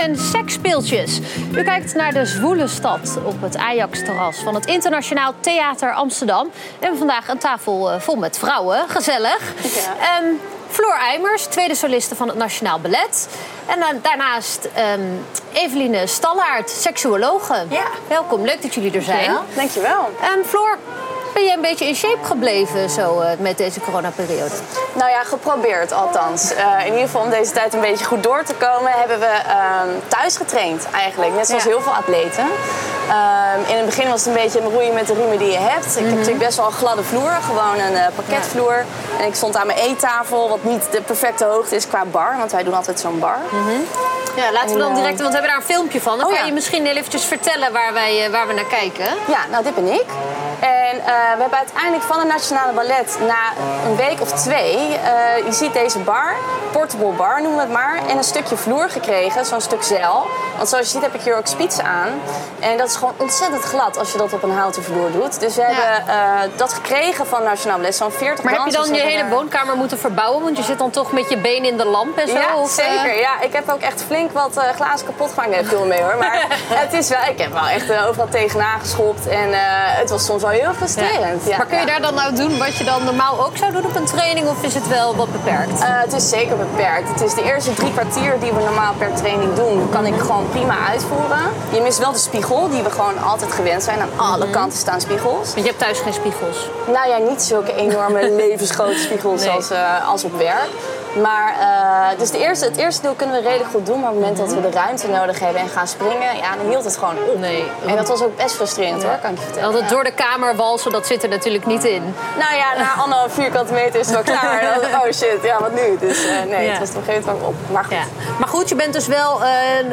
en seksspeeltjes. U kijkt naar de zwoele stad op het Ajax-terras van het Internationaal Theater Amsterdam. En vandaag een tafel eh, vol met vrouwen. Gezellig. Ja. Ehm, Floor Eimers, tweede soliste van het Nationaal Ballet. En dan daarnaast ehm, Eveline Stallaert, seksuologe. Ja. Welkom, leuk dat jullie er zijn. Dankjewel. Ehm, Floor, ben jij een beetje in shape gebleven zo, eh, met deze coronaperiode? Nou ja, geprobeerd althans. Eh, in ieder geval om deze tijd een beetje goed door te komen, hebben we ehm, thuis getraind eigenlijk. Net zoals Ja. heel veel atleten. Ehm, in het begin was het een beetje roeien met de riemen die je hebt. Ik heb natuurlijk best wel een gladde vloer, gewoon een eh, parketvloer. En ik stond aan mijn eettafel, wat niet de perfecte hoogte is qua bar, want wij doen altijd zoon bar. Ja, laten we dan En, eh, direct, want we hebben daar een filmpje van. Dan Oh, kan ja. je misschien heel eventjes vertellen waar, wij, waar we naar kijken. Ja, nou dit ben ik. En eh, we hebben uiteindelijk van het Nationale Ballet na een week of twee, eh, je ziet deze bar, portable bar noemen we het maar, en een stukje vloer gekregen, zo'n stuk zeil. Want zoals je ziet heb ik hier ook spitsen aan. En dat is gewoon ontzettend glad als je dat op een houten vloer doet. Dus we hebben eh, dat gekregen van Nationaal Ballet, zo'n 40 Maar heb je dan je hele er- woonkamer moeten verbouwen? Want je zit dan toch met je been in de lamp en zo? Ja, of, zeker. Ja, ik heb ook echt flink wat glazen kapot. Nee, veel mee hoor. Maar het is wel, ik heb wel echt overal tegenaan geschopt. En het was soms wel heel frustrerend. Ja. maar kun je daar dan nou doen wat je dan normaal ook zou doen op een training? Of is het wel wat beperkt? Eh, het is zeker beperkt. Het is de eerste drie kwartier die we normaal per training doen, kan ik gewoon prima uitvoeren. Je mist wel de spiegel, die we gewoon altijd gewend zijn. Aan alle Mhm. kanten staan spiegels. Want je hebt thuis geen spiegels. Nou ja, niet zulke enorme levensgrote spiegels Nee. als, eh, als op werk. Maar eh, dus de eerste, het eerste deel kunnen we redelijk goed doen. Maar op het moment dat we de ruimte nodig hebben en gaan springen, ja, dan hield het gewoon op. Nee. En dat was ook best frustrerend hoor, kan ik je vertellen. Ja. door de kamer walsen, dat zit er natuurlijk niet in. Nou ja, na anderhalf vierkante meter is het wel klaar. Dan, oh shit, ja, wat nu? Dus eh, nee, Ja. het was op een gegeven moment op. Maar goed. Ja. Maar goed, je bent dus wel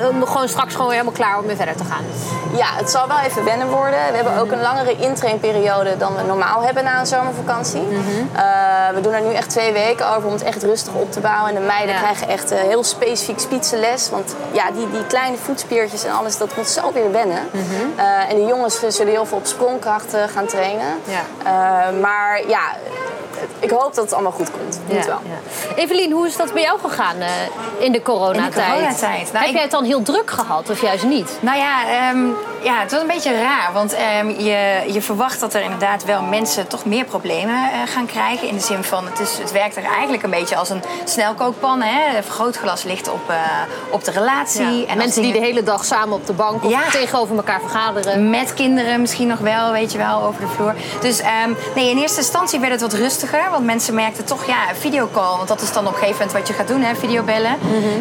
om gewoon straks gewoon helemaal klaar om weer verder te gaan. Ja, het zal wel even wennen worden. We hebben ook een langere intrainperiode dan we normaal hebben na een zomervakantie. Eh, we doen er nu echt twee weken over om het echt rustig op te bouwen. En de meiden Ja. krijgen echt eh, heel specifiek spitsenles. Want ja, die, die kleine voetspiertjes en alles, dat moet zo weer wennen. Eh, en de jongens zullen heel veel op sprongkracht eh, gaan trainen. Ja. Eh, maar ja, ik hoop dat het allemaal goed komt. Moet wel. ja. Evelien, hoe is dat bij jou gegaan eh, in de coronatijd? In de coronatijd? Nou, Heb ik- jij het dan heel druk gehad of juist niet? Nou ja, ehm, ja, het was een beetje raar. Want ehm, je, je verwacht dat er inderdaad wel mensen toch meer problemen eh, gaan krijgen. In de zin van, het, is, het werkt er eigenlijk een beetje als een snelkookpan. Hè? Een vergrootglas ligt op, eh, op de relatie. En mensen die de hele dag samen op de bank of tegenover elkaar vergaderen. Met kinderen misschien nog wel, weet je wel, over de vloer. Dus ehm, nee, in eerste instantie werd het wat rustiger. Want mensen merkten toch, ja, videocall. Want dat is dan op een gegeven moment wat je gaat doen, hè, videobellen.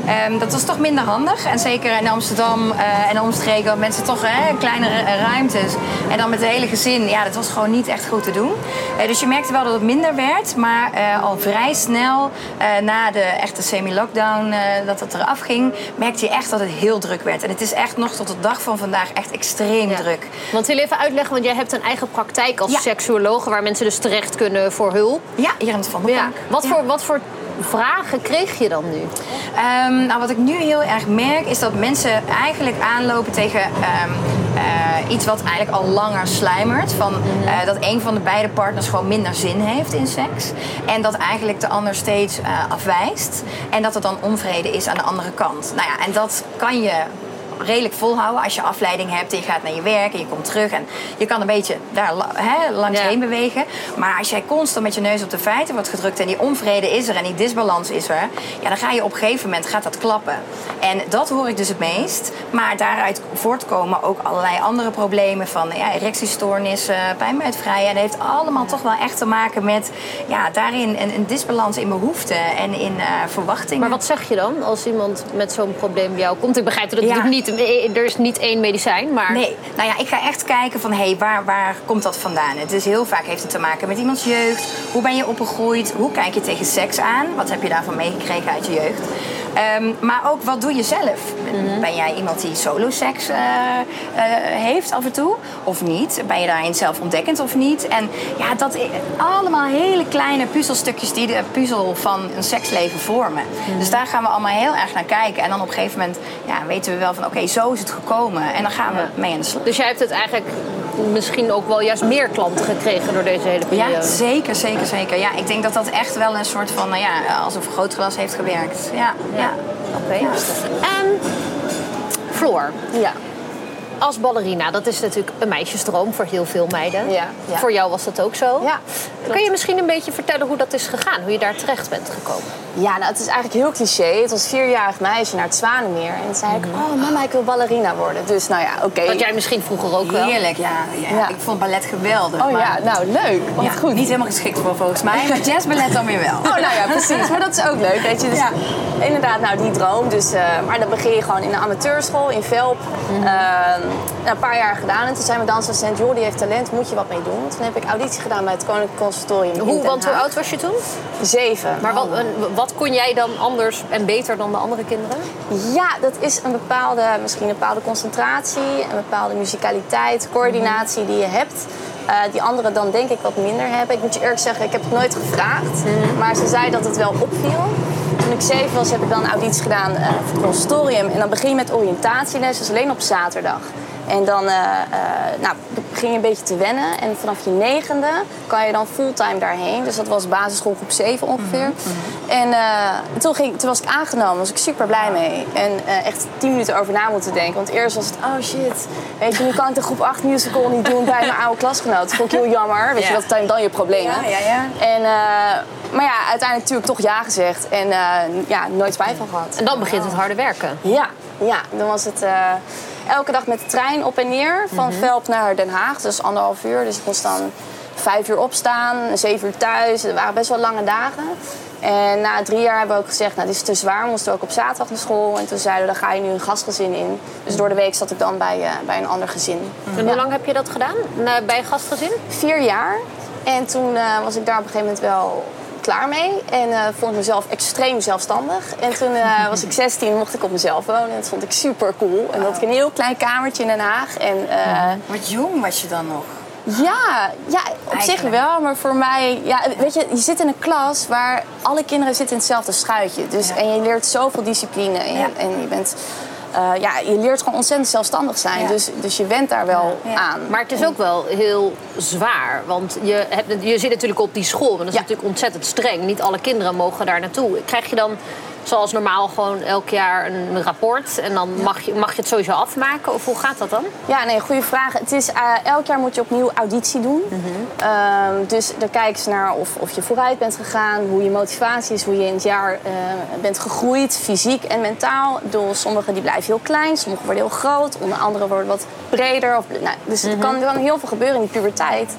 Ehm, dat was toch minder handig. En zeker in Amsterdam eh, en omstreken, want mensen toch hè, kleinere eh, ruimtes. En dan met het hele gezin, ja, dat was gewoon niet echt goed te doen. Eh, dus je merkte wel dat het minder werd. Maar al vrij snel, na de echte semi-lockdown, dat het eraf ging, merkte je echt dat het heel druk werd. En het is echt nog tot de dag van vandaag echt extreem Ja. druk. Want wil je even uitleggen, want jij hebt een eigen praktijk als Ja. seksuoloog... waar mensen dus terecht kunnen voor hulp. Ja, hier in het Van Ja. Wat. Voor, wat voor vragen kreeg je dan nu? Ehm, nou, wat ik nu heel erg merk is dat mensen eigenlijk aanlopen tegen ehm, eh, iets wat eigenlijk al langer sluimert. Van, eh, dat een van de beide partners gewoon minder zin heeft in seks. En dat eigenlijk de ander steeds eh, afwijst. En dat er dan onvrede is aan de andere kant. Nou ja, en dat kan je redelijk volhouden als je afleiding hebt en je gaat naar je werk en je komt terug en je kan een beetje daar hè, langs Ja. heen bewegen. Maar als jij constant met je neus op de feiten wordt gedrukt en die onvrede is er en die disbalans is er, ja, dan ga je op een gegeven moment gaat dat klappen. En dat hoor ik dus het meest. Maar daaruit voortkomen ook allerlei andere problemen van ja, erectiestoornissen, pijn bij het vrijen. En dat heeft allemaal toch wel echt te maken met ja, daarin een, een disbalans in behoeften en in eh, verwachtingen. Maar wat zeg je dan als iemand met zo'n probleem bij jou komt? Ik begrijp dat het Ja. natuurlijk niet, er is niet één medicijn, maar... Nee, nou ja, ik ga echt kijken van hé, hey, waar, waar komt dat vandaan? Het is heel vaak heeft het te maken met iemands jeugd. Hoe ben je opgegroeid? Hoe kijk je tegen seks aan? Wat heb je daarvan meegekregen uit je jeugd? Ehm, maar ook wat doe je zelf? Ben jij iemand die solo-seks eh, eh, heeft af en toe? Of niet? Ben je daarin zelf ontdekkend of niet? En ja, dat allemaal hele kleine puzzelstukjes die de puzzel van een seksleven vormen. Dus daar gaan we allemaal heel erg naar kijken. En dan op een gegeven moment ja, weten we wel van oké, zo is het gekomen. En dan gaan we mee aan de slag. Dus jij hebt het eigenlijk misschien ook wel juist meer klanten gekregen door deze hele periode. Ja, zeker, zeker, zeker. Ja, ik denk dat dat echt wel een soort van, nou ja, als een vergrootglas heeft gewerkt. Ja, ja. Oké. En Floor, Ja. Als ballerina, dat is natuurlijk een meisjesdroom voor heel veel meiden. Ja, ja. Voor jou was dat ook zo. Ja, Kun je misschien een beetje vertellen hoe dat is gegaan? Hoe je daar terecht bent gekomen? Ja, nou, het is eigenlijk heel cliché. Het was een vierjarig meisje naar het Zwanenmeer. En toen zei ik, oh mama, ik wil ballerina worden. Dus nou ja, oké. Dat jij misschien vroeger ook wel. Heerlijk, ja, ja. Ja. Ik vond ballet geweldig. Oh maar- ja, nou leuk. Wat Ja, goed. Niet helemaal geschikt voor volgens mij, maar jazzballet dan weer wel. Oh, nou ja, precies. Maar dat is ook leuk, weet je. Dus Ja. inderdaad, nou, die droom. Dus, eh, maar dan begin je gewoon in een amateurschool in Velp. Mhm. Eh, nou, een paar jaar gedaan. En toen zei mijn dansassistent, joh, die heeft talent, moet je wat mee doen. Toen heb ik auditie gedaan bij het Koninklijk Conservatorium Hoe, want hoe oud was je toen? Zeven. Maar wat, wat kon jij dan anders en beter dan de andere kinderen? Ja, dat is een bepaalde, misschien een bepaalde concentratie, een bepaalde musicaliteit, coördinatie die je hebt. eh, die anderen dan denk ik wat minder hebben. Ik moet je eerlijk zeggen, ik heb het nooit gevraagd. Maar ze zei dat het wel opviel. Toen ik zeven was, heb ik dan een auditie gedaan eh, voor het conservatorium. En dan begin je met oriëntatieles, dus alleen op zaterdag. En dan eh, eh, nou, begin je een beetje te wennen. En vanaf je negende kan je dan fulltime daarheen. Dus dat was basisschool groep 7 ongeveer. En eh, toen, ging, toen was ik aangenomen, was ik super blij mee. En eh, echt tien minuten over na moeten denken. Want eerst was het, oh shit, weet je, nu kan ik de groep 8 musical niet doen bij mijn oude klasgenoot. Dat vond ik heel jammer. Weet je, dat zijn dan je problemen. Ja, ja, ja. En, eh, maar ja, uiteindelijk natuurlijk toch ja gezegd. En ja, nooit spijt van gehad. En dan begint het harde werken. Ja, ja, dan was het elke dag met de trein op en neer van Velp naar Den Haag. Dus anderhalf uur. Dus ik moest dan vijf uur opstaan, zeven uur thuis. Het waren best wel lange dagen. En na drie jaar hebben we ook gezegd, nou, dit is te zwaar. We moesten ook op zaterdag naar school. En toen zeiden we, dan ga je nu een gastgezin in. Dus door de week zat ik dan bij, eh, bij een ander gezin. En hoe lang heb je dat gedaan? Bij een gastgezin? Vier jaar. En toen eh, was ik daar op een gegeven moment wel klaar mee. En eh, vond ik mezelf extreem zelfstandig. En toen eh, was ik 16 mocht ik op mezelf wonen. En dat vond ik super cool. En dat had ik een heel klein kamertje in Den Haag. En eh, Wat jong was je dan nog? ja, ja, op zich wel. Maar voor mij, ja, weet je, je zit in een klas waar alle kinderen zitten in hetzelfde schuitje. Dus, Ja. En je leert zoveel discipline. En, Ja. en je bent, eh, ja, je leert gewoon ontzettend zelfstandig zijn. Ja. Dus, dus je went daar wel Ja. aan. Maar het is ook wel heel zwaar. Want je, hebt, je zit natuurlijk op die school. Maar dat is Ja. natuurlijk ontzettend streng. Niet alle kinderen mogen daar naartoe. Krijg je dan zoals normaal gewoon elk jaar een rapport? En dan mag je, mag je het sowieso afmaken? Of hoe gaat dat dan? Ja, nee, goede vraag. Het is, eh, elk jaar moet je opnieuw auditie doen. Ehm, dus dan kijken ze naar of, of je vooruit bent gegaan, hoe je motivatie is, hoe je in het jaar eh, bent gegroeid, fysiek en mentaal. Bedoel, sommigen die blijven heel klein, sommigen worden heel groot, onder andere worden wat breder. Of, nou, dus er, kan, er kan heel veel gebeuren in die puberteit.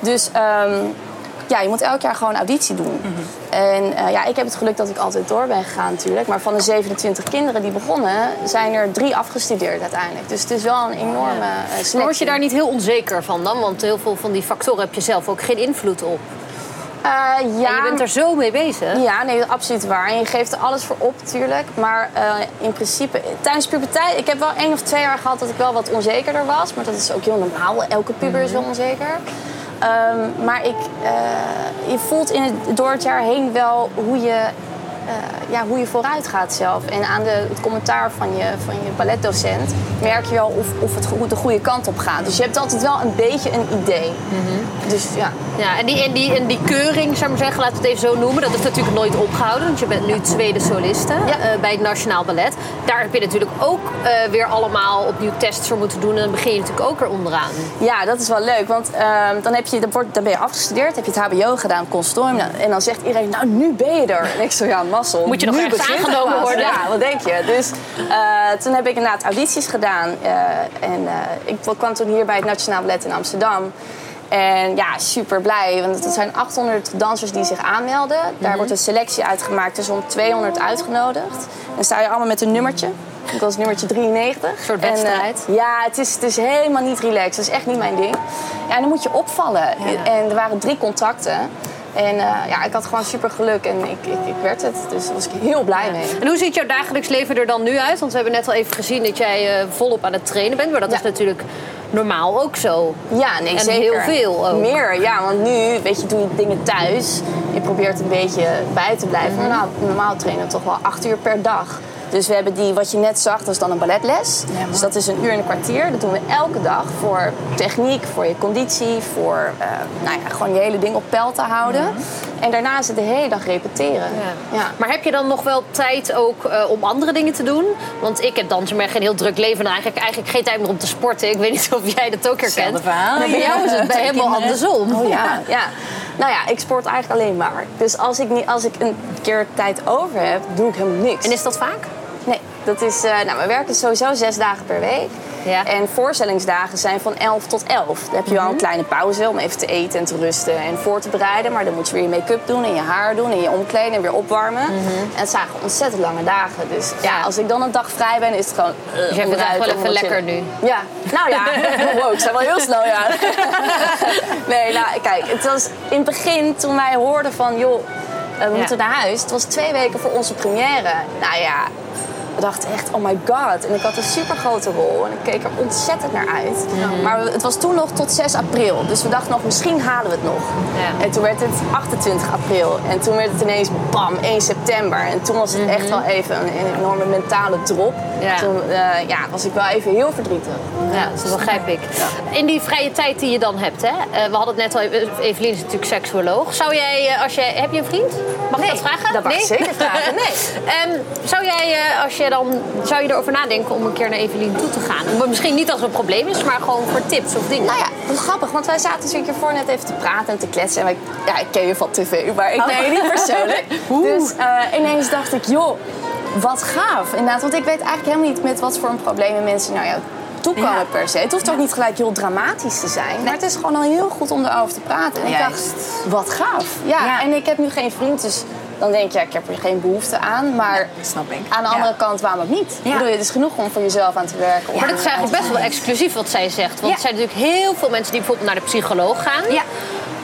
Dus ehm, ja, je moet elk jaar gewoon auditie doen. En eh, ja, ik heb het geluk dat ik altijd door ben gegaan natuurlijk. Maar van de 27 kinderen die begonnen, zijn er drie afgestudeerd uiteindelijk. Dus het is wel een enorme eh, selectie. Maar word je daar niet heel onzeker van dan? Want heel veel van die factoren heb je zelf ook geen invloed op. Eh, ja, En je bent er zo mee bezig. Ja, nee, absoluut waar. En je geeft er alles voor op, natuurlijk. Maar eh, in principe, tijdens puberteit... Ik heb wel één of twee jaar gehad dat ik wel wat onzekerder was. Maar dat is ook heel normaal. Elke puber is wel onzeker. Ehm, maar ik, eh, je voelt in het, door het jaar heen wel hoe je, eh, ja, hoe je vooruit gaat zelf. En aan de, het commentaar van je, van je balletdocent merk je wel of, of het go- de goede kant op gaat. Dus je hebt altijd wel een beetje een idee. Dus ja. Ja, en die, en, die, en die keuring, zou ik maar zeggen, laten we het even zo noemen, dat is natuurlijk nooit opgehouden. Want je bent nu tweede soliste Ja. eh, bij het Nationaal Ballet. Daar heb je natuurlijk ook eh, weer allemaal opnieuw tests voor moeten doen. En dan begin je natuurlijk ook er onderaan. Ja, dat is wel leuk. Want ehm, dan, heb je, dan, dan ben je afgestudeerd, heb je het HBO gedaan, consortium. Nou, En dan zegt iedereen, nou nu ben je er. En ik zo, ja, mazzel. Moet je nog ergens het aangenomen worden? Ja, wat denk je? Dus eh, toen heb ik inderdaad audities gedaan. eh, en eh, ik kwam toen hier bij het Nationaal Ballet in Amsterdam. En ja, super blij. Want er zijn 800 dansers die zich aanmelden. Daar Mhm. wordt een selectie uitgemaakt. Dus om 200 uitgenodigd. Dan sta je allemaal met een nummertje. Ik was nummertje 93. Een soort wedstrijd. ja, het is, het is helemaal niet relaxed. Dat is echt niet mijn ding. Ja, en dan moet je opvallen. En er waren drie contacten. En eh, ja, ik had gewoon super geluk en ik, ik, ik werd het. Dus daar was ik heel blij mee. En hoe ziet jouw dagelijks leven er dan nu uit? Want we hebben net al even gezien dat jij eh, volop aan het trainen bent. Maar dat Ja. is natuurlijk normaal ook zo. Ja, nee, En zeker. heel veel ook. Meer, ja. Want nu, weet je, doe je dingen thuis. Je probeert een beetje bij te blijven. Mhm. Maar nou, normaal trainen we toch wel acht uur per dag. Dus we hebben die, wat je net zag, dat is dan een balletles. dus dat is een uur en een kwartier. Dat doen we elke dag voor techniek, voor je conditie, voor eh, nou ja, gewoon je hele ding op peil te houden. En daarna is het de hele dag repeteren. Ja. Maar heb je dan nog wel tijd ook eh, om andere dingen te doen? Want ik heb dan geen heel druk leven en eigenlijk, eigenlijk geen tijd meer om te sporten. Ik weet niet of jij dat ook herkent. Verhaal. Maar bij jou is het bij helemaal andersom. Oh ja, ja. Nou ja, ik sport eigenlijk alleen maar. Dus als ik, niet, als ik een keer tijd over heb, doe ik helemaal niks. En is dat vaak? Nee, dat is, eh, nou, we werken sowieso zes dagen per week. Ja. En voorstellingsdagen zijn van 11 tot 11. Dan heb je wel een kleine pauze om even te eten en te rusten en voor te bereiden. Maar dan moet je weer je make-up doen en je haar doen en je omkleden en weer opwarmen. En het zijn gewoon ontzettend lange dagen. Dus ja, als ik dan een dag vrij ben, is het gewoon. Uh, Dus jij vindt het eigenlijk wel even lekker nu? Ja, nou ja, wow, ik sta wel heel snel, ja. nee, nou kijk, het was in het begin toen wij hoorden van, joh, eh, we Ja. moeten naar huis. Het was twee weken voor onze première. Nou ja, we dachten echt, oh my god. En ik had een super grote rol en ik keek er ontzettend naar uit. Maar het was toen nog tot 6 april. Dus we dachten nog, misschien halen we het nog. Ja. En toen werd het 28 april. En toen werd het ineens bam, 1 september. En toen was het echt wel even een, een enorme mentale drop. Ja. Toen eh, ja, was ik wel even heel verdrietig. Ja, dat begrijp ik. In die vrije tijd die je dan hebt, hè? eh, we hadden het net al, even- Evelien is natuurlijk seksuoloog. Zou jij, eh, als jij, heb je een vriend? Mag ik dat vragen? dat mag ik zeker vragen, nee. Ehm, zou jij, eh, als je dan, zou je erover nadenken om een keer naar Evelien toe te gaan? Maar Misschien niet als het een probleem is, maar gewoon voor tips of dingen. Nou ja, dat is grappig, want wij zaten natuurlijk hiervoor net even te praten en te kletsen. En wij, ja, ik ken je van tv, maar ik Oh. ken je niet persoonlijk. dus eh, ineens dacht ik, joh, wat gaaf. Inderdaad, want ik weet eigenlijk helemaal niet met wat voor een problemen mensen naar jou toe komen Ja. per se. Het hoeft ook niet gelijk heel dramatisch te zijn. Maar het is gewoon al heel goed om erover te praten. En ik dacht, wat gaaf. Ja, Ja. en ik heb nu geen vriend, dus dan denk je, ja, ik heb er geen behoefte aan. Maar snap ik. aan de Ja. andere kant, waarom ook niet? Ja. bedoel, het is genoeg om voor jezelf aan te werken. Maar dat is eigenlijk best wel exclusief wat zij zegt. Want Ja. er zijn natuurlijk heel veel mensen die bijvoorbeeld naar de psycholoog gaan.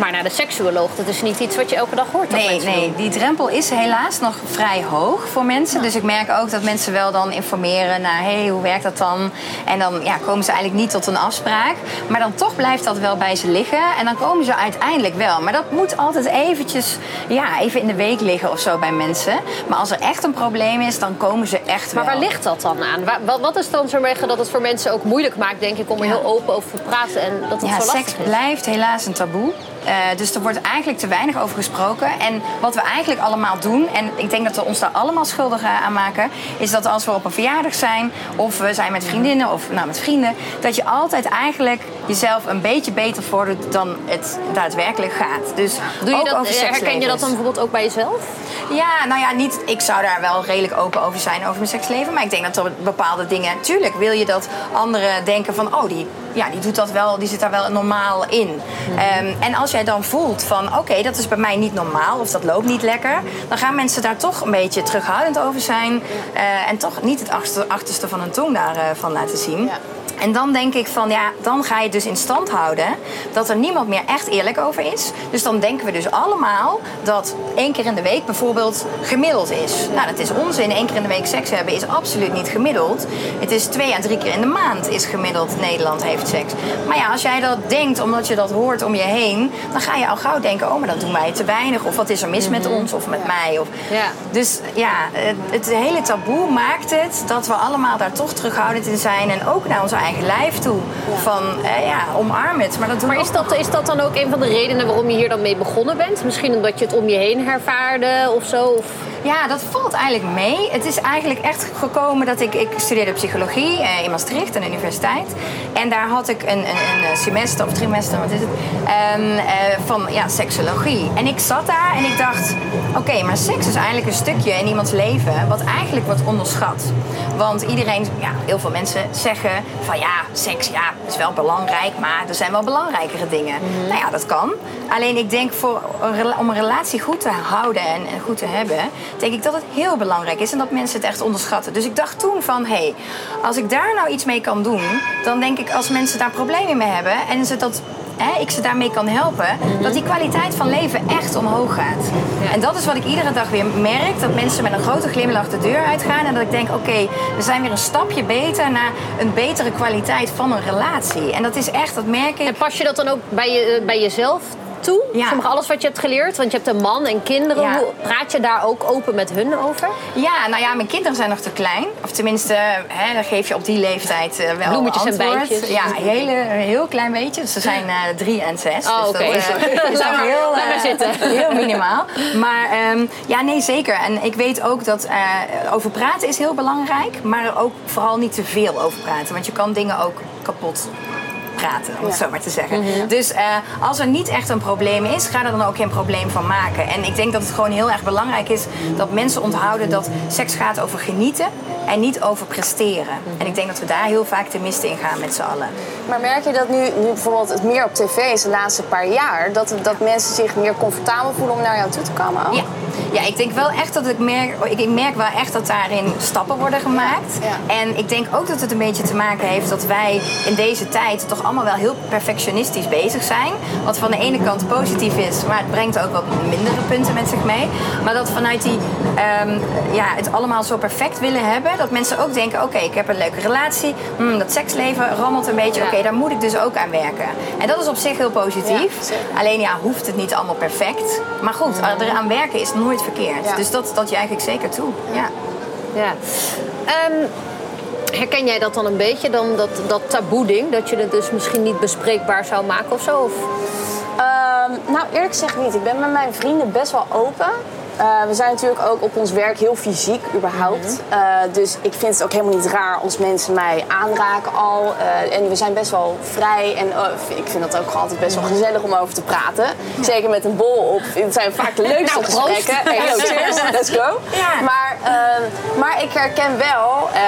Maar naar de seksuoloog, dat is niet iets wat je elke dag hoort. Nee, nee, doen. die drempel is helaas nog vrij hoog voor mensen. Dus ik merk ook dat mensen wel dan informeren naar... hé, hey, hoe werkt dat dan? En dan ja, komen ze eigenlijk niet tot een afspraak. Maar dan toch blijft dat wel bij ze liggen. En dan komen ze uiteindelijk wel. Maar dat moet altijd eventjes, ja, even in de week liggen of zo bij mensen. Maar als er echt een probleem is, dan komen ze echt Maar wel. waar ligt dat dan aan? Wat, wat is dan zo dat het voor mensen ook moeilijk maakt, denk ik, om er Ja. heel open over te praten en dat het Ja, zo lastig seks is? blijft helaas een taboe. Eh, dus er wordt eigenlijk te weinig over gesproken. En wat we eigenlijk allemaal doen, en ik denk dat we ons daar allemaal schuldig eh, aan maken, is dat als we op een verjaardag zijn, of we zijn met vriendinnen of nou, met vrienden, dat je altijd eigenlijk jezelf een beetje beter voordoet dan het daadwerkelijk gaat. Dus Doe je ook dat, eh, herken je dat dan bijvoorbeeld ook bij jezelf? Ja, nou ja, niet, ik zou daar wel redelijk open over zijn over mijn seksleven. Maar ik denk dat er bepaalde dingen. Tuurlijk wil je dat anderen denken van, oh, die, ja, die doet dat wel, die zit daar wel normaal in. Ehm, en als jij dan voelt van, oké, dat is bij mij niet normaal of dat loopt niet lekker, dan gaan mensen daar toch een beetje terughoudend over zijn. eh, en toch niet het achterste, van hun tong daarvan van laten zien. Ja. En dan denk ik van ja, dan ga je dus in stand houden dat er niemand meer echt eerlijk over is. Dus dan denken we dus allemaal dat één keer in de week bijvoorbeeld gemiddeld is. Nou, dat is onzin. Eén keer in de week seks hebben is absoluut niet gemiddeld. Het is twee à drie keer in de maand is gemiddeld Nederland heeft seks. Maar ja, als jij dat denkt omdat je dat hoort om je heen, dan ga je al gauw denken: oh, maar dat doen wij te weinig. Of wat is er mis met ons of met mij? Of... Ja. Dus ja, het, het hele taboe maakt het dat we allemaal daar toch terughoudend in zijn. En ook naar onze eigen lijf toe. Van eh, ja, omarm het. Maar dat Maar is dat, is dat dan ook een van de redenen waarom je hier dan mee begonnen bent? Misschien omdat je het om je heen ervaarde of zo? Of... Ja, dat valt eigenlijk mee. Het is eigenlijk echt gekomen dat ik... Ik studeerde psychologie eh, in Maastricht, aan de universiteit. En daar had ik een, een, een semester of trimester, wat is het? Ehm, eh, van ja, seksologie. En ik zat daar en ik dacht... Oké, maar seks is eigenlijk een stukje in iemands leven... wat eigenlijk wordt onderschat. Want iedereen, ja, heel veel mensen zeggen van... Ja, seks, ja, is wel belangrijk, maar er zijn wel belangrijkere dingen. Nou ja, dat kan. Alleen ik denk voor om een relatie goed te houden en, en goed te hebben, denk ik dat het heel belangrijk is en dat mensen het echt onderschatten. Dus ik dacht toen van, hé, hey, als ik daar nou iets mee kan doen, dan denk ik als mensen daar problemen mee hebben en ze dat. Hè, ik ze daarmee kan helpen, dat die kwaliteit van leven echt omhoog gaat. En dat is wat ik iedere dag weer merk: dat mensen met een grote glimlach de deur uitgaan. En dat ik denk: oké, we zijn weer een stapje beter naar een betere kwaliteit van een relatie. En dat is echt, dat merk ik. En pas je dat dan ook bij, je, bij jezelf toe? Ja. Maar, alles wat je hebt geleerd, want je hebt een man en kinderen. Ja. Hoe, praat je daar ook open met hun over? Ja, nou ja, mijn kinderen zijn nog te klein. Of tenminste, hè, dan geef je op die leeftijd eh, wel Bloemetjes en bijtjes. Ja, een hele, een heel klein beetje. Dus ze zijn eh, drie en zes. Oh, dus oké. dat is, eh, is Laat maar- heel, laat maar zitten. heel minimaal. Maar ehm, ja, nee, zeker. En ik weet ook dat over praten is heel belangrijk. Maar ook vooral niet te veel over praten. Want je kan dingen ook kapot praten, om het zo maar te zeggen. Dus eh, als er niet echt een probleem is, ga er dan ook geen probleem van maken. En ik denk dat het gewoon heel erg belangrijk is dat mensen onthouden dat seks gaat over genieten en niet over presteren. En ik denk dat we daar heel vaak de mist in gaan met z'n allen. Maar merk je dat nu, nu bijvoorbeeld het meer op tv is de laatste paar jaar, dat, dat mensen zich meer comfortabel voelen om naar jou toe te komen? ook? Ja. Ja, ik denk wel echt dat ik merk, ik merk wel echt dat daarin stappen worden gemaakt. Ja. En ik denk ook dat het een beetje te maken heeft dat wij in deze tijd toch allemaal wel heel perfectionistisch bezig zijn. Wat van de ene kant positief is, maar het brengt ook wat mindere punten met zich mee. Maar dat vanuit die, ehm, ja, het allemaal zo perfect willen hebben, dat mensen ook denken: oké, ik heb een leuke relatie, hmm, dat seksleven rammelt een beetje, Ja. oké, daar moet ik dus ook aan werken. En dat is op zich heel positief. Ja. Alleen ja, hoeft het niet allemaal perfect. Maar goed, eraan werken is nooit verkeerd. Ja. Dus dat, dat je eigenlijk zeker toe. Ja. Ja. Ehm, herken jij dat dan een beetje, dan dat, dat taboe-ding? Dat je het dus misschien niet bespreekbaar zou maken of zo? Of? Ehm, nou, eerlijk gezegd niet. Ik ben met mijn vrienden best wel open. Eh, we zijn natuurlijk ook op ons werk heel fysiek, überhaupt. Eh, dus ik vind het ook helemaal niet raar als mensen mij aanraken al. Eh, en we zijn best wel vrij. En eh, ik vind dat ook altijd best wel gezellig om over te praten. Zeker met een bol op. Het zijn vaak de leukste Nou, gesprekken. Hey, yo, cheers, let's go. Ja. Maar, ehm, maar ik herken wel, eh,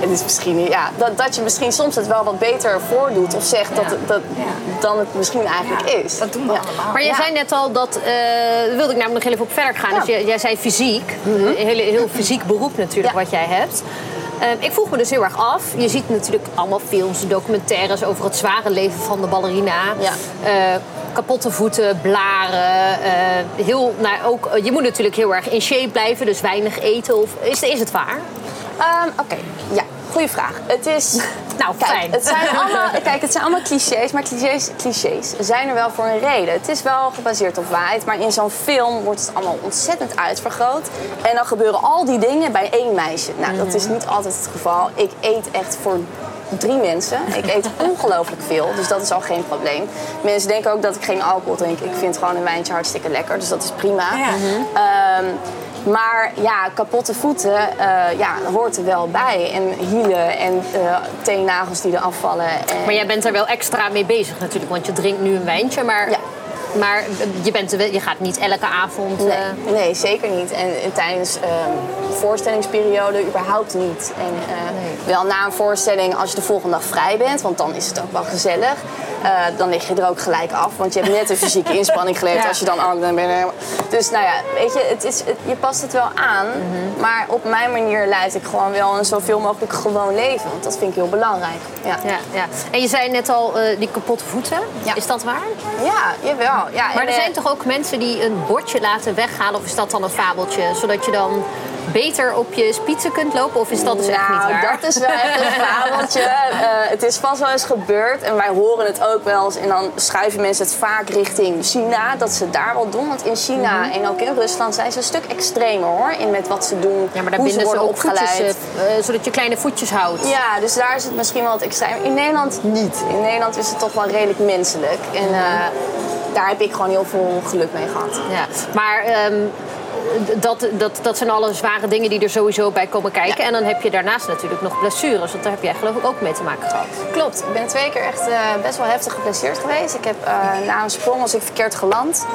het is misschien, ja, dat, dat je misschien soms het wel wat beter voordoet. Of zegt dat, dat, Ja. dan het misschien eigenlijk is. Dat doen we Ja. allemaal. Maar jij Ja. zei net al dat, eh, daar wilde ik namelijk nog heel even op verder gaan. Ja. Dus jij, jij zei fysiek, een hele, heel fysiek beroep natuurlijk Ja. wat jij hebt. Eh, ik vroeg me dus heel erg af. Je ziet natuurlijk allemaal films, documentaires over het zware leven van de ballerina. Ja. Eh, kapotte voeten, blaren. eh, heel, nou, ook, eh, je moet natuurlijk heel erg in shape blijven, dus weinig eten. Of, is, is het waar? Ehm, Oké, ja, goede vraag. Het is. Nou, kijk, fijn. Het zijn allemaal, kijk, het zijn allemaal clichés, maar clichés, clichés zijn er wel voor een reden. Het is wel gebaseerd op waarheid, maar in zo'n film wordt het allemaal ontzettend uitvergroot. En dan gebeuren al die dingen bij één meisje. Nou, dat is niet altijd het geval. Ik eet echt voor drie mensen. Ik eet ongelooflijk veel, dus dat is al geen probleem. Mensen denken ook dat ik geen alcohol drink. Ik vind gewoon een wijntje hartstikke lekker, dus dat is prima. Ja. Ehm, maar ja, kapotte voeten eh, ja, hoort er wel bij. En hielen en eh teennagels die er afvallen. En... Maar jij bent er wel extra mee bezig natuurlijk, want je drinkt nu een wijntje. Maar, Ja. Maar je, bent wel- je gaat niet elke avond... Nee, eh, nee, zeker niet. En, en tijdens de voorstellingsperiode überhaupt niet. En eh, wel na een voorstelling, als je de volgende dag vrij bent, want dan is het ook wel gezellig. eh, dan lig je er ook gelijk af, want je hebt net een fysieke inspanning geleverd. Ja. Als je dan ook dan ben je helemaal- Dus nou ja, weet je, het is, het- je past het wel aan. Maar op mijn manier leid ik gewoon wel een zoveel mogelijk gewoon leven. Want dat vind ik heel belangrijk. Ja, Ja, ja. En je zei net al, eh, die kapotte voeten. Ja. Is dat waar? ja jawel. Ja, Maar er eh, zijn toch ook mensen die een bordje laten weghalen? Of is dat dan een fabeltje? Zodat je dan beter op je spitsen kunt lopen? Of is dat dus echt niet nou, waar? dat is wel echt een fabeltje. Eh, het is vast wel eens gebeurd en wij horen het ook wel eens. En dan schuiven mensen het vaak richting China, dat ze daar wel doen. Want in China Mhm. en ook in Rusland zijn ze een stuk extremer hoor. In met wat ze doen, Ja, maar daar hoe ze worden voetjes, opgeleid. eh, zodat je kleine voetjes houdt. Ja, dus daar is het misschien wel wat extreem. In Nederland niet. In Nederland is het toch wel redelijk menselijk. En daar heb ik gewoon heel veel geluk mee gehad. Ja, maar ehm, dat, dat, dat zijn alle zware dingen die er sowieso bij komen kijken. En dan heb je daarnaast natuurlijk nog blessures. Want daar heb jij geloof ik ook mee te maken gehad. Klopt, ik ben twee keer echt eh, best wel heftig geblesseerd geweest. Ik heb eh, na een sprong was ik verkeerd geland.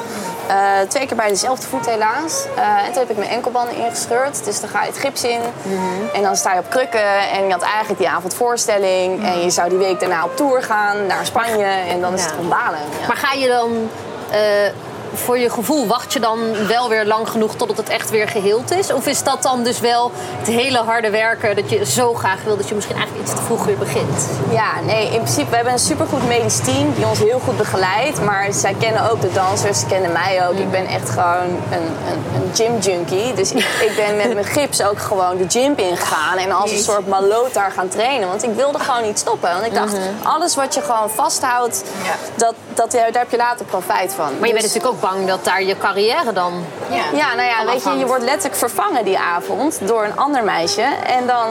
Eh, twee keer bij dezelfde voet helaas. En toen heb ik mijn enkelbanden ingescheurd. Dus dan ga je het gips in. En dan sta je op krukken. En je had eigenlijk die avond voorstelling. En je zou die week daarna op tour gaan naar Spanje. En dan is het gewoon balen. Ja. Maar ga je dan... voor je gevoel, wacht je dan wel weer lang genoeg totdat het echt weer geheeld is? Of is dat dan dus wel het hele harde werken dat je zo graag wil dat je misschien eigenlijk iets te vroeg weer begint? Ja, nee, in principe, we hebben een supergoed medisch team die ons heel goed begeleidt. Maar zij kennen ook de dansers, ze kennen mij ook. Ik ben echt gewoon een, een, een gym junkie. Dus ik, ik ben met mijn gips ook gewoon de gym ingegaan. En als een soort maloot daar gaan trainen. Want ik wilde gewoon niet stoppen. Want ik dacht, alles wat je gewoon vasthoudt, dat, dat, daar heb je later profijt van. Maar je bent Dus- natuurlijk ook bang dat daar je carrière dan... Ja, nou ja, weet je, je wordt letterlijk vervangen die avond door een ander meisje. En dan,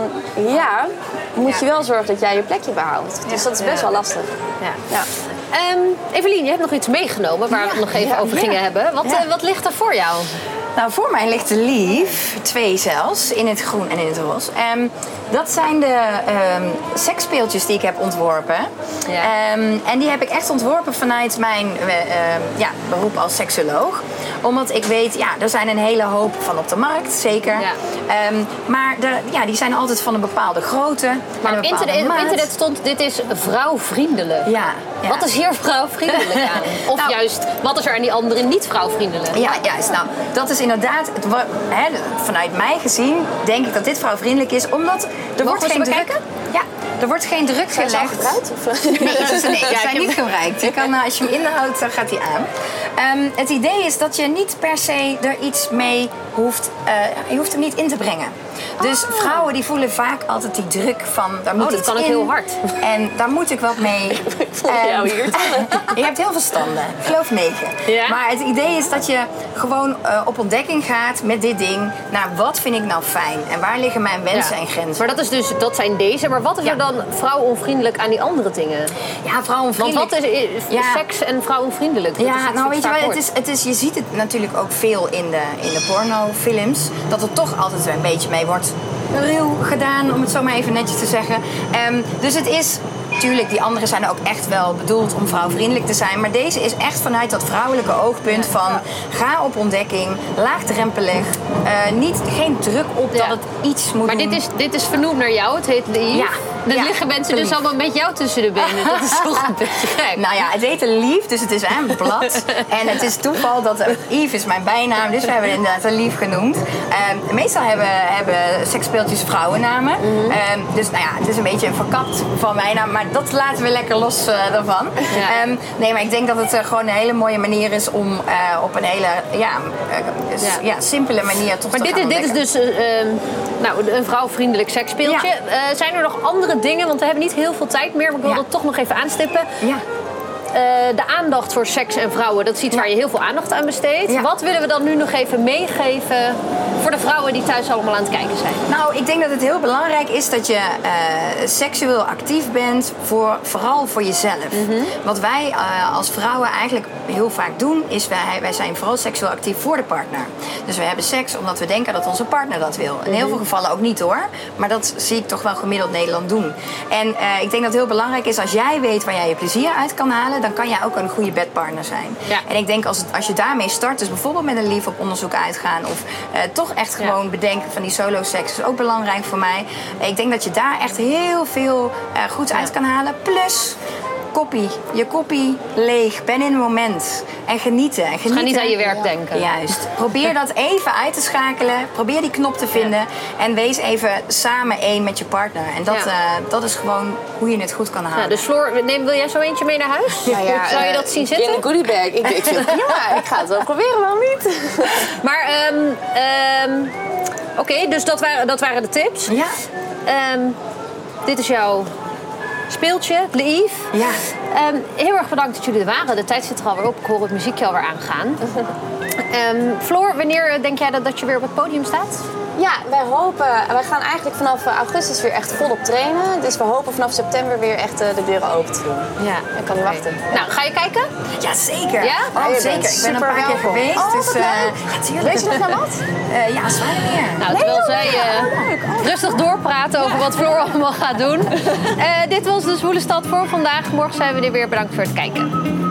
ja, moet je Ja. wel zorgen dat jij je plekje behoudt. Dus dat is best Ja. wel lastig. Ja. Ja. Ehm, Evelien, je hebt nog iets meegenomen waar we het Ja, nog even ja, over ja. gingen hebben. Wat, Ja. eh, wat ligt er voor jou? Nou, voor mij ligt de Lief, twee zelfs, in het groen en in het roze. Ehm, dat zijn de ehm seksspeeltjes die ik heb ontworpen. Ja. Ehm, en die heb ik echt ontworpen vanuit mijn eh, ja, beroep als seksoloog. Omdat ik weet, ja, er zijn een hele hoop van op de markt, zeker. Ja. Ehm, maar de, ja, die zijn altijd van een bepaalde grootte. Maar op internet, op internet stond, dit is vrouwvriendelijk. Ja, ja. Wat is hier vrouwvriendelijk aan? Of Nou- juist, wat is er aan die andere niet vrouwvriendelijk? Ja, juist. Nou, dat is inderdaad, het, vanuit mij gezien, denk ik dat dit vrouwvriendelijk is, omdat er wordt geen druk. Ja, er wordt geen druk Zijn gelegd. gebruikt? Of? Nee, ze zijn, nee, Ja, zijn niet gebruikt. Je kan, eh, als je hem inhoudt, dan gaat hij aan. Ehm, het idee is dat je niet per se er iets mee hoeft. eh, je hoeft hem niet in te brengen. Dus vrouwen die voelen vaak altijd die druk van daar moet Oh, dat iets kan ook in. heel hard. En daar moet ik wat mee. voel Ehm, jou hier je hebt heel veel standen. Ik geloof negen. Ja? Maar het idee is dat je gewoon eh, op ontdekking gaat met dit ding. Naar wat vind ik nou fijn? En waar liggen mijn wensen Ja. en grenzen? Maar dat, is dus, dat zijn deze. Maar wat is Ja. er dan vrouwonvriendelijk aan die andere dingen? ja, Want vrouwenvriendelijk. wat is is Ja. seks en vrouwonvriendelijk? Dat Ja, nou weet je wel, het is, het is, je ziet het natuurlijk ook veel in de, in de pornofilms. Dat er toch altijd een beetje mee wordt ruw gedaan, om het zo maar even netjes te zeggen. Ehm, dus het is, tuurlijk, die andere zijn ook echt wel bedoeld om vrouwvriendelijk te zijn. Maar deze is echt vanuit dat vrouwelijke oogpunt van ga op ontdekking, laagdrempelig. eh, niet, geen druk op Ja. dat het iets moet Maar doen. dit is, dit is vernoemd naar jou, het heet Lief. Ja. Dan Ja, liggen mensen dus allemaal met jou tussen de benen. Dat is toch een beetje gek. Nou ja, het heet een lief, dus het is een blad. en het is toeval dat eh, Yves is mijn bijnaam, dus we hebben het inderdaad een lief genoemd. Ehm, meestal hebben, hebben seksspeeltjes vrouwennamen. Mhm. Ehm, dus nou ja, het is een beetje een verkapt van mijn naam, maar dat laten we lekker los eh, daarvan. Ja. Ehm, nee, maar ik denk dat het eh, gewoon een hele mooie manier is om eh, op een hele ja, eh, Ja. simpele manier toch Maar te dit gaan dit is dus eh, nou, een vrouwvriendelijk seksspeeltje. Eh, zijn er nog andere dingen? Want we hebben niet heel veel tijd meer. Maar ik wil dat toch nog even aanstippen. Ja. Eh, de aandacht voor seks en vrouwen, dat is iets waar je heel veel aandacht aan besteedt. Ja. Wat willen we dan nu nog even meegeven voor de vrouwen die thuis allemaal aan het kijken zijn? Nou, ik denk dat het heel belangrijk is dat je eh, seksueel actief bent, voor, vooral voor jezelf. Wat wij eh, als vrouwen eigenlijk heel vaak doen, is wij, wij zijn vooral seksueel actief voor de partner. Dus we hebben seks omdat we denken dat onze partner dat wil. In heel veel gevallen ook niet hoor, maar dat zie ik toch wel gemiddeld Nederland doen. En eh, ik denk dat het heel belangrijk is als jij weet waar jij je plezier uit kan halen, dan kan jij ook een goede bedpartner zijn. Ja. En ik denk als, het, als je daarmee start, dus bijvoorbeeld met een lief op onderzoek uitgaan of eh, toch echt Ja. gewoon bedenken van die solo seks is ook belangrijk voor mij. Ik denk dat je daar echt heel veel eh goeds uit kan halen. Plus koppie, je koppie leeg, ben in het moment en genieten. En genieten. Ga niet aan je werk denken. Juist. Probeer dat even uit te schakelen. Probeer die knop te vinden. En wees even samen één met je partner. En dat, Ja. eh, dat is gewoon hoe je het goed kan halen. Ja, dus Floor, neem, wil jij zo eentje mee naar huis? Ja, Zou je eh, dat zien In zitten? een goodiebag. Ik, ik vind het prima. Ik ga het wel proberen, waarom niet? Maar, ehm, ehm, oké, dus dat waren, dat waren de tips. Ja. Ehm, dit is jouw speeltje, Lief. Ja. Ehm, heel erg bedankt dat jullie er waren. De tijd zit er alweer op. Ik hoor het muziekje alweer aangaan. Ehm Floor, wanneer denk jij dat, dat je weer op het podium staat? Ja, wij hopen... Wij gaan eigenlijk vanaf eh, augustus weer echt volop trainen. Dus we hopen vanaf september weer echt eh, de deuren open te doen. Ja. Ik kan niet wachten. Nou, ga je kijken? Ja, zeker. Ja? Oh, Ja, zeker. Ik ben een super paar keer geweest. Oh, dus, wat eh, leuk. ja, tuurlijk. Weet je nog naar wat? Eh, ja, Zwaardermeer. Nou, terwijl zij eh, rustig doorpraten over wat Floor allemaal gaat doen. Eh, dit was de Zwoele Stad voor vandaag. Morgen zijn we er weer. Bedankt voor het kijken.